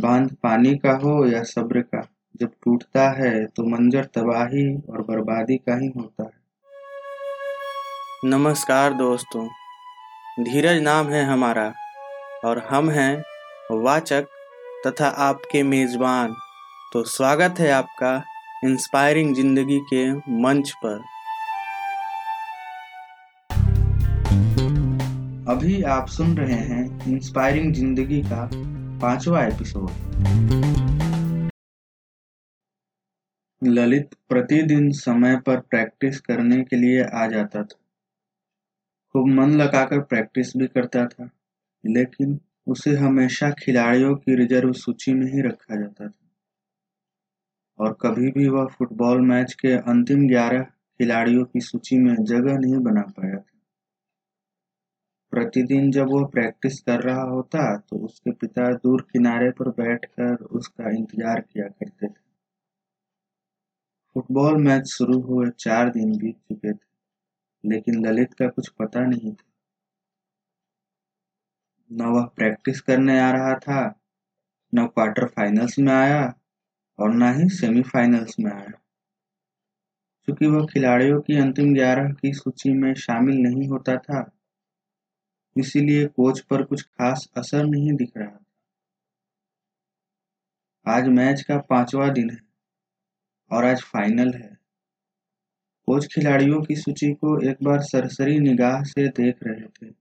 बाँध पानी का हो या सब्र का जब टूटता है तो मंजर तबाही और बर्बादी का ही होता है। नमस्कार दोस्तों धीरज नाम है हमारा और हम हैं वाचक तथा आपके मेजबान। तो स्वागत है आपका इंस्पायरिंग ज़िंदगी के मंच पर। अभी आप सुन रहे हैं इंस्पायरिंग ज़िंदगी का पांचवा एपिसोड। ललित प्रतिदिन समय पर प्रैक्टिस करने के लिए आ जाता था। खूब मन लगाकर प्रैक्टिस भी करता था, लेकिन उसे हमेशा खिलाड़ियों की रिज़र्व सूची में ही रखा जाता था। और कभी भी वह फुटबॉल मैच के अंतिम ग्यारह खिलाड़ियों की सूची में जगह नहीं बना पाया था। प्रतिदिन जब वह प्रैक्टिस कर रहा होता तो उसके पिता दूर किनारे पर बैठकर उसका इंतज़ार किया करते थे। फुटबॉल मैच शुरू हुए चार दिन बीत चुके थे, लेकिन ललित का कुछ पता नहीं था। न वह प्रैक्टिस करने आ रहा था, न क्वार्टर फाइनल्स में आया, और न ही सेमीफाइनल्स में आया। चूँकि वह खिलाड़ियों की अंतिम ग्यारह की सूची में शामिल नहीं होता था इसीलिए कोच पर कुछ खास असर नहीं दिख रहा था। आज मैच का पांचवा दिन है और आज फाइनल है। कोच खिलाड़ियों की सूची को एक बार सरसरी निगाह से देख रहे थे।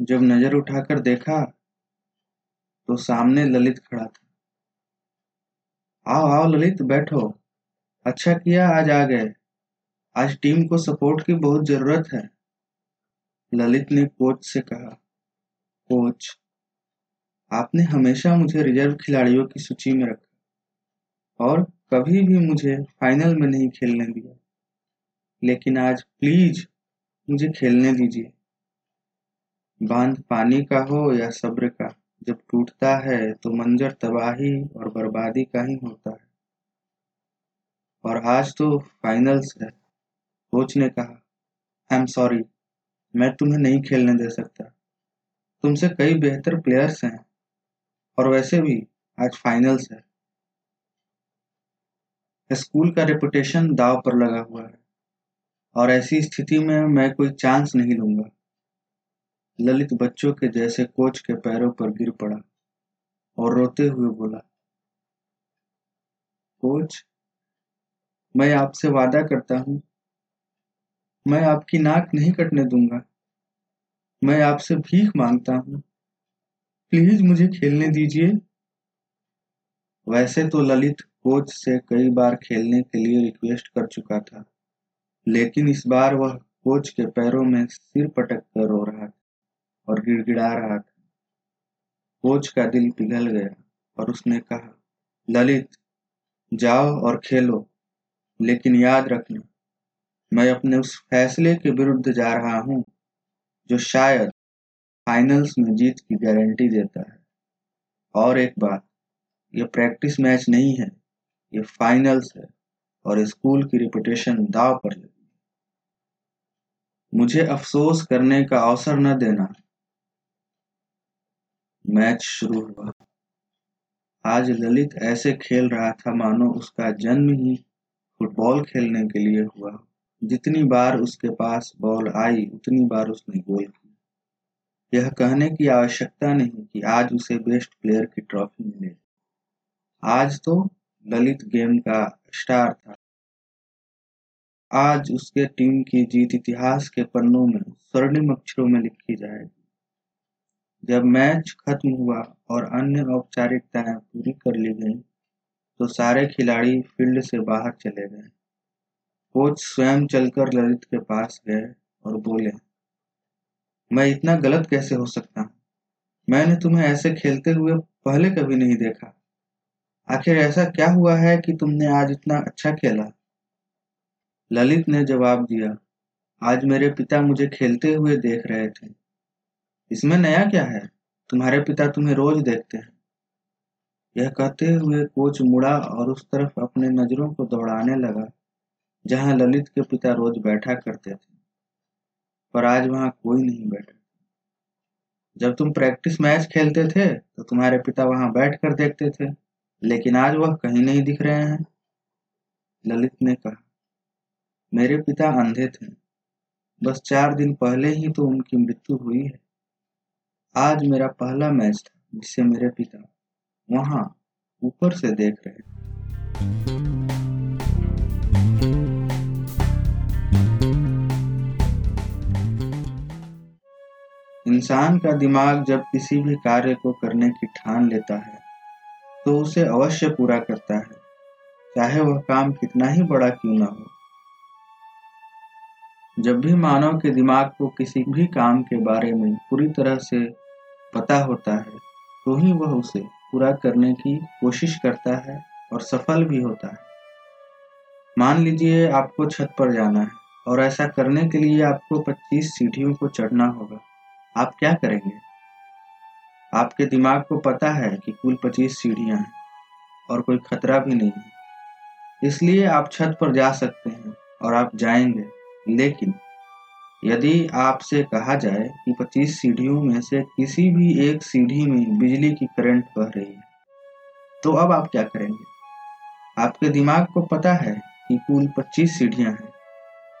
जब नज़र उठाकर देखा तो सामने ललित खड़ा था। आओ आओ ललित, बैठो। अच्छा किया, आज आ गए। आज टीम को सपोर्ट की बहुत ज़रूरत है। ललित ने कोच से कहा, कोच, आपने हमेशा मुझे रिज़र्व खिलाड़ियों की सूची में रखा और कभी भी मुझे फाइनल में नहीं खेलने दिया। लेकिन आज प्लीज़ मुझे खेलने दीजिए। बाँध पानी का हो या सब्र का, जब टूटता है तो मंजर तबाही और बर्बादी का ही होता है। और आज तो फाइनल्स है। कोच ने कहा आई एम सॉरी मैं तुम्हें नहीं खेलने दे सकता। तुमसे कई बेहतर प्लेयर्स हैं, और वैसे भी आज फाइनल्स है। स्कूल का रेपुटेशन दाव पर लगा हुआ है, और ऐसी स्थिति में मैं कोई चांस नहीं लूँगा। ललित बच्चों के जैसे कोच के पैरों पर गिर पड़ा, और रोते हुए बोला, कोच, मैं आपसे वादा करता हूँ मैं आपकी नाक नहीं कटने दूँगा। मैं आपसे भीख माँगता हूँ। प्लीज़ मुझे खेलने दीजिए। वैसे तो ललित कोच से कई बार खेलने के लिए रिक्वेस्ट कर चुका था, लेकिन इस बार वह कोच के पैरों में सिर पटक कर रो रहा था और गिड़गिड़ा रहा था। कोच का दिल पिघल गया और उसने कहा, ललित, जाओ और खेलो, लेकिन याद रखना मैं अपने उस फैसले के विरुद्ध जा रहा हूँ, जो शायद फाइनल्स में जीत की गारंटी देता है। और एक बात, ये प्रैक्टिस मैच नहीं है, ये फाइनल्स है, और स्कूल की रिपुटेशन दाव पर लगी मुझे अफसोस करने का अवसर न देना। मैच शुरू हुआ। आज ललित ऐसे खेल रहा था, मानो उसका जन्म ही फुटबॉल खेलने के लिए हुआ जितनी बार उसके पास बॉल आई, उतनी बार उसने गोल किया। यह कहने की आवश्यकता नहीं कि आज उसे बेस्ट प्लेयर की ट्रॉफी मिले। आज तो ललित गेम का स्टार था। आज उसके टीम की जीत इतिहास के पन्नों में, स्वर्णिम अक्षरों में लिखी जाएगी। जब मैच खत्म हुआ और अन्य औपचारिकताएँ पूरी कर ली गई तो सारे खिलाड़ी फ़ील्ड से बाहर चले गए। कोच स्वयं चलकर ललित के पास गए और बोले, मैं इतना गलत कैसे हो सकता हूँ? मैंने तुम्हें ऐसे खेलते हुए पहले कभी नहीं देखा। आखिर ऐसा क्या हुआ है कि तुमने आज इतना अच्छा खेला? ललित ने जवाब दिया, आज मेरे पिता मुझे खेलते हुए देख रहे थे। इसमें नया क्या है? तुम्हारे पिता तुम्हें रोज देखते हैं। यह कहते हुए कोच मुड़ा और उस तरफ़ अपने नज़रों को दौड़ाने लगा। जहाँ ललित के पिता रोज बैठा करते थे, पर आज वहाँ कोई नहीं बैठा। जब तुम प्रैक्टिस मैच खेलते थे तो तुम्हारे पिता वहाँ बैठ कर देखते थे, लेकिन आज वह कहीं नहीं दिख रहे हैं। ललित ने कहा, मेरे पिता अंधे थे। बस चार दिन पहले ही तो उनकी मृत्यु हुई है। आज मेरा पहला मैच था, जिसे मेरे पिता वहाँ ऊपर से देख रहे इंसान का दिमाग जब किसी भी कार्य को करने की ठान लेता है तो उसे अवश्य पूरा करता है, चाहे वह काम कितना ही बड़ा क्यों ना हो। जब भी मानव के दिमाग को किसी भी काम के बारे में पूरी तरह से पता होता है तो ही वह उसे पूरा करने की कोशिश करता है और सफल भी होता है। मान लीजिए आपको छत पर जाना है और ऐसा करने के लिए आपको 25 सीढ़ियों को चढ़ना होगा। आप क्या करेंगे? आपके दिमाग को पता है कि कुल 25 सीढ़ियाँ हैं और कोई खतरा भी नहीं है। इसलिए आप छत पर जा सकते हैं और आप जाएँगे। लेकिन यदि आपसे कहा जाए कि 25 सीढ़ियों में से किसी भी एक सीढ़ी में बिजली की करंट बह रही है तो अब आप क्या करेंगे? आपके दिमाग को पता है कि कुल 25 सीढ़ियाँ हैं,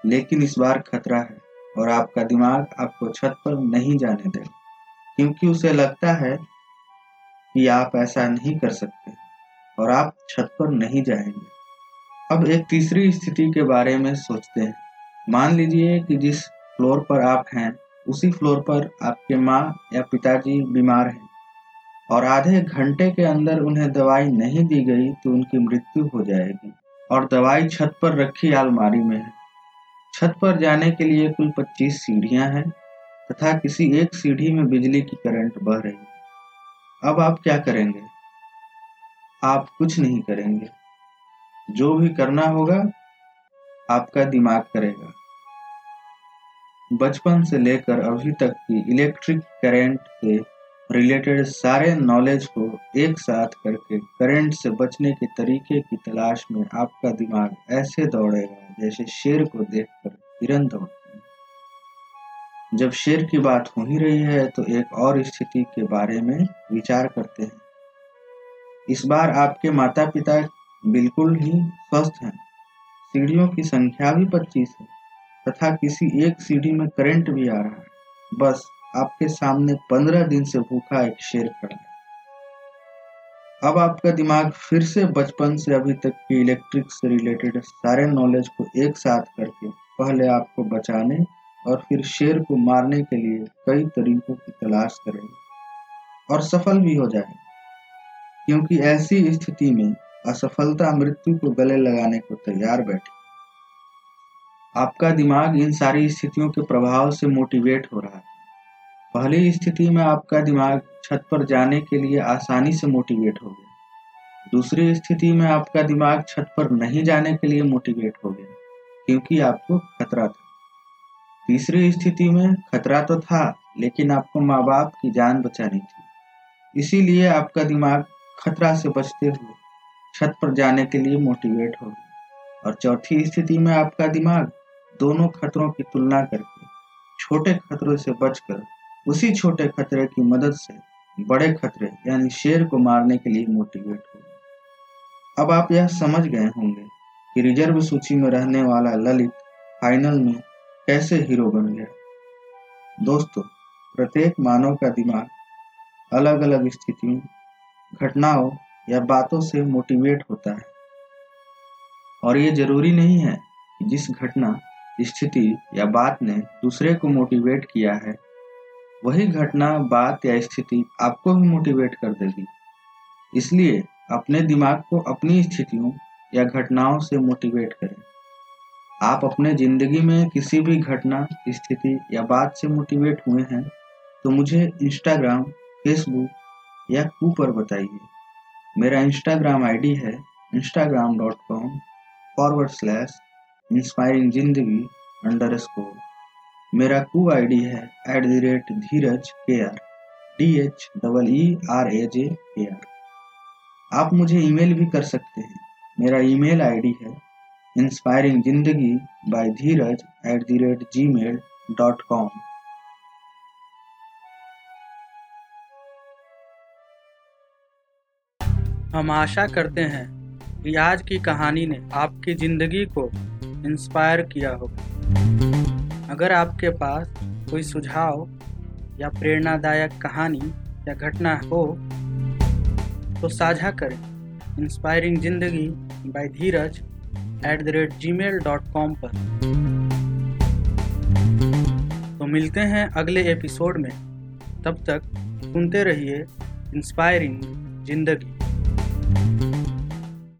लेकिन इस बार खतरा है। और आपका दिमाग आपको छत पर नहीं जाने देगा, क्योंकि उसे लगता है कि आप ऐसा नहीं कर सकते और आप छत पर नहीं जाएँगे। अब एक तीसरी स्थिति के बारे में सोचते हैं। मान लीजिए कि जिस फ्लोर पर आप हैं, उसी फ्लोर पर आपके माँ या पिताजी बीमार हैं और आधे घंटे के अंदर उन्हें दवाई नहीं दी गई तो उनकी मृत्यु हो जाएगी और दवाई छत पर रखी आलमारी में है। छत पर जाने के लिए कुल 25 सीढ़ियाँ हैं तथा किसी एक सीढ़ी में बिजली की करंट बह रही है। अब आप क्या करेंगे? आप कुछ नहीं करेंगे। जो भी करना होगा, आपका दिमाग करेगा। बचपन से लेकर अभी तक की इलेक्ट्रिक करंट से रिलेटेड सारे नॉलेज को एक साथ करके करंट से बचने के तरीके की तलाश में आपका दिमाग ऐसे दौड़ेगा। जैसे शेर को देखकर हिरन दौड़ते हैं। जब शेर की बात हो ही रही है तो एक और स्थिति के बारे में विचार करते हैं। इस बार आपके माता पिता बिल्कुल ही स्वस्थ हैं। सीढ़ियों की संख्या भी पच्चीस है, तथा किसी एक सीढ़ी में करंट भी आ रहा है। बस आपके सामने पंद्रह दिन से भूखा एक शेर खड़ा है। अब आपका दिमाग फिर से बचपन से अभी तक की इलेक्ट्रिक से रिलेटेड सारे नॉलेज को एक साथ करके पहले आपको बचाने और फिर शेर को मारने के लिए कई तरीकों की तलाश करेंगे और सफल भी हो जाएँगे क्योंकि ऐसी स्थिति में असफलता मृत्यु को गले लगाने को तैयार बैठे। आपका दिमाग इन सारी स्थितियों के प्रभाव से मोटिवेट हो रहा है। पहली स्थिति में आपका दिमाग छत पर जाने के लिए आसानी से मोटिवेट हो गया। दूसरी स्थिति में आपका दिमाग छत पर नहीं जाने के लिए मोटिवेट हो गया, क्योंकि आपको खतरा था। तीसरी स्थिति में खतरा तो था, लेकिन आपको माँ बाप की जान बचानी थी। इसीलिए आपका दिमाग खतरा से बचते हुए छत पर जाने के लिए मोटिवेट हो गया। और चौथी स्थिति में आपका दिमाग दोनों खतरों की तुलना करके छोटे खतरों से बचकर उसी छोटे खतरे की मदद से, बड़े खतरे, यानी शेर को मारने के लिए मोटिवेट हो अब आप यह समझ गए होंगे कि रिज़र्व सूची में रहने वाला ललित फाइनल में कैसे हीरो बन गया। दोस्तों, प्रत्येक मानव का दिमाग अलग अलग स्थितियों, घटनाओं या बातों से मोटिवेट होता है। और ये ज़रूरी नहीं है कि जिस घटना, स्थिति या बात ने दूसरे को मोटिवेट किया है वही घटना, बात या स्थिति आपको भी मोटिवेट कर देगी। इसलिए अपने दिमाग को अपनी स्थितियों या घटनाओं से मोटिवेट करें। आप अपने ज़िंदगी में किसी भी घटना, स्थिति या बात से मोटिवेट हुए हैं तो मुझे इंस्टाग्राम फेसबुक या कू पर बताइए। मेरा इंस्टाग्राम आईडी है Instagram dot com forward slash inspiring ज़िंदगी अंडर स्कोर मेरा कू आईडी है at the rate Dheeraj K R, D H double E R A J K R. आप मुझे ईमेल भी कर सकते हैं। मेरा ईमेल आईडी है इंस्पायरिंग ज़िंदगी by Dheeraj at the rate Gmail dot com. हम आशा करते हैं कि आज की कहानी ने आपकी ज़िंदगी को इंस्पायर किया होगा। अगर आपके पास कोई सुझाव या प्रेरणादायक कहानी या घटना हो तो साझा करें। इंस्पायरिंग ज़िंदगी by Dheeraj at the rate Gmail dot com पर। तो मिलते हैं अगले एपिसोड में। तब तक सुनते रहिए इंस्पायरिंग ज़िंदगी।